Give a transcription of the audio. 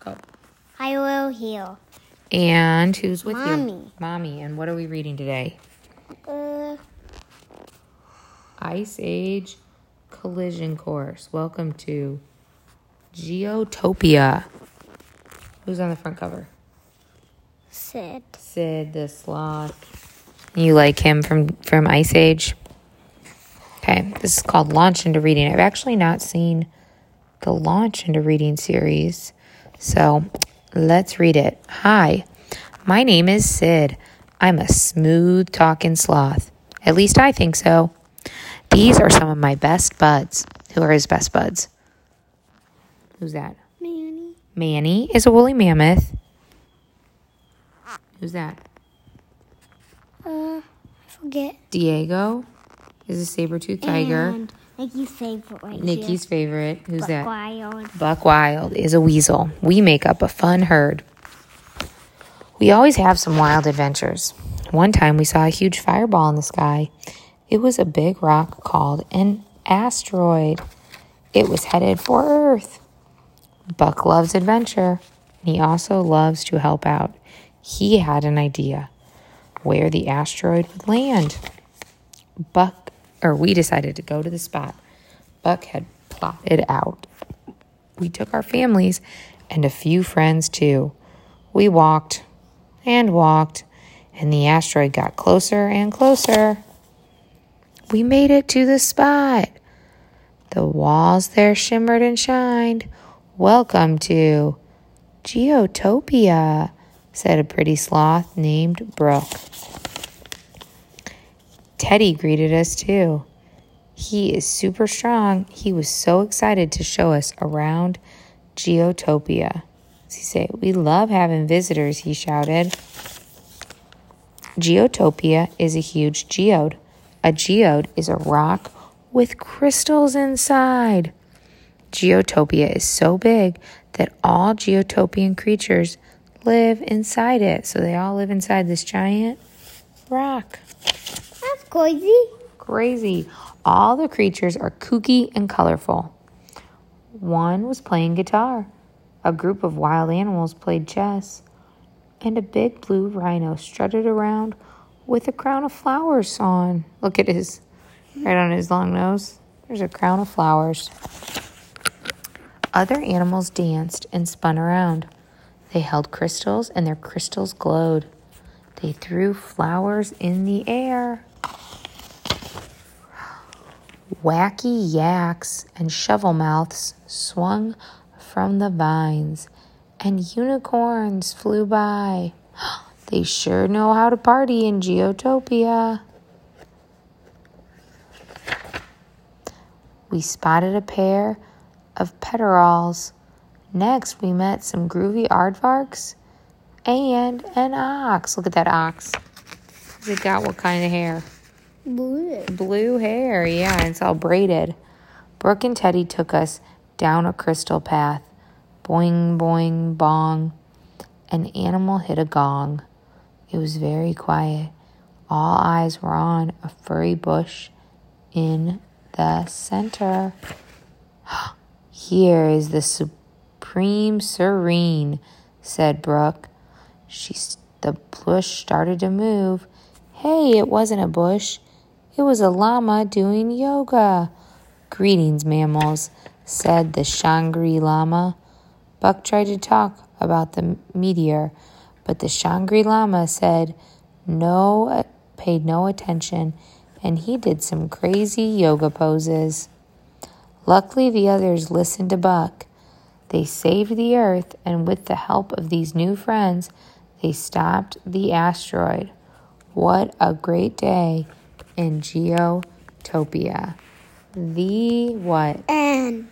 Go. I will heal. And who's with you? Mommy. Mommy. And what are we reading today? Uh, Ice Age Collision Course. Welcome to Geotopia. Who's on the front cover? Sid. Sid the sloth. You like him from from Ice Age? Okay, this is called Launch into Reading. I've actually not seen the Launch into Reading series, so let's read it. Hi, my name is Sid. I'm a smooth talking sloth. At least I think so. These are some of my best buds. Who are his best buds? Who's that? Manny. Manny is a woolly mammoth. Who's that? Uh, I forget. Diego is a saber-toothed tiger. And Nikki's favorite right Nikki's favorite. Who's Buck that? Wild. Buck Wild is a weasel. We make up a fun herd. We always have some wild adventures. One time we saw a huge fireball in the sky. It was a big rock called an asteroid. It was headed for Earth. Buck loves adventure, and he also loves to help out. He had an idea where the asteroid would land. Buck, or we decided to go to the spot Buck had plotted out. We took our families and a few friends too. We walked and walked, and the asteroid got closer and closer. We made it to the spot. The walls there shimmered and shined. Welcome to Geotopia, said a pretty sloth named Brooke. Teddy greeted us too. He is super strong. He was so excited to show us around Geotopia. He said, we love having visitors, he shouted. Geotopia is a huge geode. A geode is a rock with crystals inside. Geotopia is so big that all geotopian creatures live inside it. So they all live inside this giant rock. Crazy. Crazy. All the creatures are kooky and colorful. One was playing guitar. A group of wild animals played chess. And a big blue rhino strutted around with a crown of flowers on. Look at his, right on his long nose. There's a crown of flowers. Other animals danced and spun around. They held crystals and their crystals glowed. They threw flowers in the air. Wacky yaks and shovel mouths swung from the vines, and unicorns flew by. They sure know how to party in Geotopia. We spotted a pair of petarals. Next, we met some groovy aardvarks and an ox. Look at that ox. Has it got what kind of hair? Blue. Blue hair, yeah, it's all braided. Brooke and Teddy took us down a crystal path. Boing, boing, bong. An animal hit a gong. It was very quiet. All eyes were on a furry bush in the center. Here is the supreme serene, said Brooke. She, the bush started to move. Hey, it wasn't a bush. It was a llama doing yoga. Greetings, mammals, said the Shangri Lama. Buck tried to talk about the meteor, but the Shangri Lama said no, uh, paid no attention, and he did some crazy yoga poses. Luckily, the others listened to Buck. They saved the Earth, and with the help of these new friends, they stopped the asteroid. What a great day in Geotopia. The what? And